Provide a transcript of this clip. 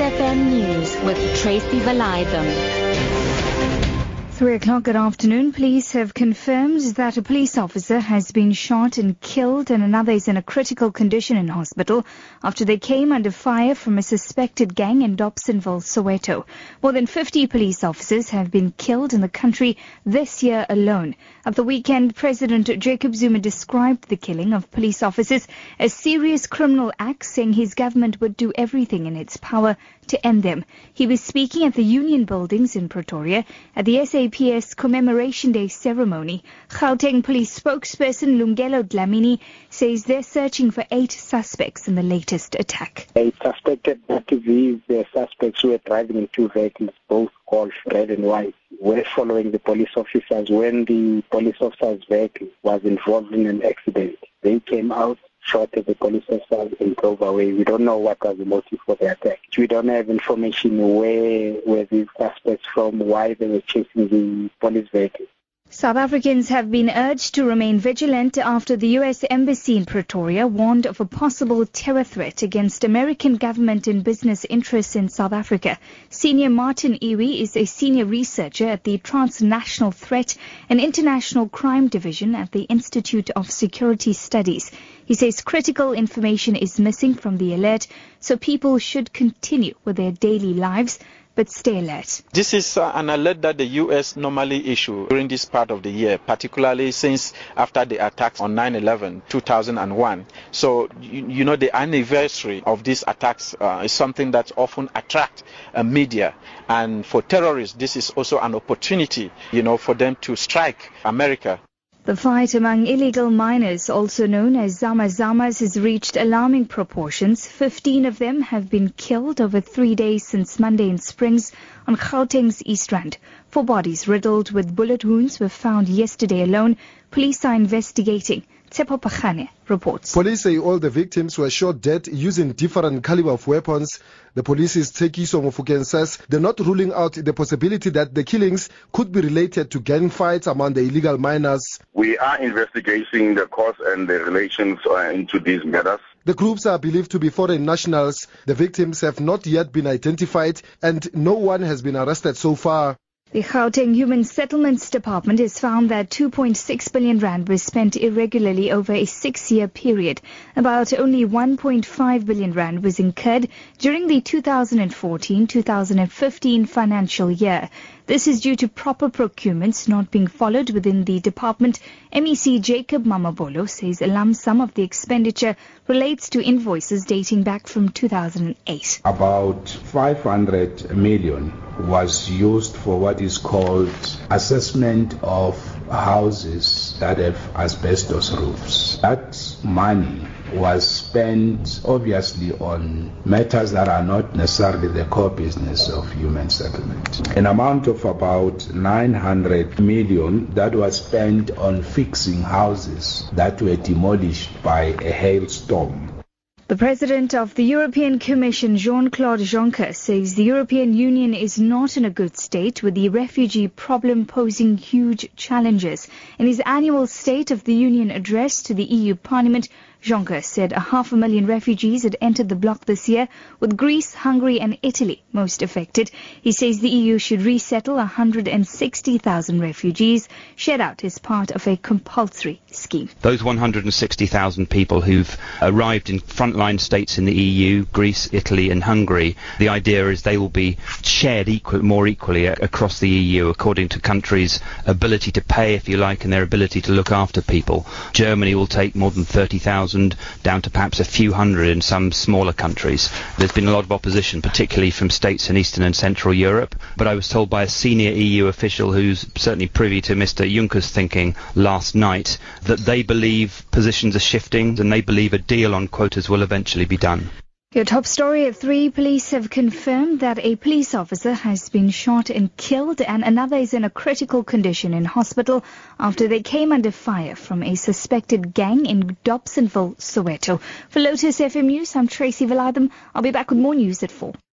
FM News with Tracy Valaydham. Three o'clock good afternoon. Police have confirmed that a police officer has been shot and killed and another is in a critical condition in hospital after they came under fire from a suspected gang in Dobsonville, Soweto. More than 50 police officers have been killed in the country this year alone. At the weekend, President Jacob Zuma described the killing of police officers as serious criminal acts, saying his government would do everything in its power to end them. He was speaking at the Union Buildings in Pretoria at the SAPS Commemoration Day ceremony. Gauteng Police spokesperson Lungelo Dlamini says they're searching for eight suspects in the latest attack. Eight suspected that these uh, suspects were driving in two vehicles, both called red and white, were following the police officers when the police officer's vehicle was involved in an accident. They came out shot at the police officers and drove. We don't know what was the motive for the attack. We don't have information where were these suspects from, why they were chasing the police vehicle. South Africans have been urged to remain vigilant after the U.S. Embassy in Pretoria warned of a possible terror threat against American government and business interests in South Africa. Senior Martin Ewi is a senior researcher at the Transnational Threat and International Crime Division at the Institute of Security Studies. He says critical information is missing from the alert, so people should continue with their daily lives but stay alert. This is uh, an alert that the U.S. normally issue during this part of the year, particularly since after the attacks on 9-11, 2001. So, you, you, know, the anniversary of these attacks uh, is something that often attract uh, media. And for terrorists, this is also an opportunity, you know, for them to strike America. The fight among illegal miners, also known as Zama Zamas, has reached alarming proportions. Fifteen of them have been killed over three days since Monday in Springs on Gauteng's East Rand. Four bodies riddled with bullet wounds were found yesterday alone. Police are investigating. Tsepo Pachane reports. Police say all the victims were shot dead using different caliber of weapons. The police's Tsekiso Mofokeng says they're not ruling out the possibility that the killings could be related to gang fights among the illegal miners. We are investigating the cause and the relations uh, into these matters. The groups are believed to be foreign nationals. The victims have not yet been identified and no one has been arrested so far. The Gauteng Human Settlements Department has found that 2.6 billion rand was spent irregularly over a six-year period. About only 1.5 billion rand was incurred during the 2014-2015 financial year. This is due to proper procurements not being followed within the department. MEC Jacob Mamabolo says a lump sum of the expenditure relates to invoices dating back from 2008. About 500 million was used for what is called assessment of houses that have asbestos roofs. That money was spent obviously on matters that are not necessarily the core business of human settlement. An amount of about 900 million that was spent on fixing houses that were demolished by a hailstorm the President of the European Commission, Jean-Claude Juncker, says the European Union is not in a good state with the refugee problem posing huge challenges. In his annual State of the Union address to the EU Parliament, Juncker said a half a million refugees had entered the bloc this year, with Greece, Hungary and Italy most affected. He says the EU should resettle 160,000 refugees shared out as part of a compulsory scheme. Those 160,000 people who've arrived in frontline states in the EU, Greece, Italy and Hungary, the idea is they will be shared equal, more equally across the EU according to countries' ability to pay, if you like, and their ability to look after people. Germany will take more than 30,000 thousand down to perhaps a few hundred in some smaller countries. There's been a lot of opposition, particularly from states in Eastern and Central Europe, but I was told by a senior EU official who's certainly privy to Mr Juncker's thinking last night that they believe positions are shifting and they believe a deal on quotas will eventually be done. Your top story at three. Police have confirmed that a police officer has been shot and killed and another is in a critical condition in hospital after they came under fire from a suspected gang in Dobsonville, Soweto. For Lotus FM News, I'm Tracy Valaydham. I'll be back with more news at four.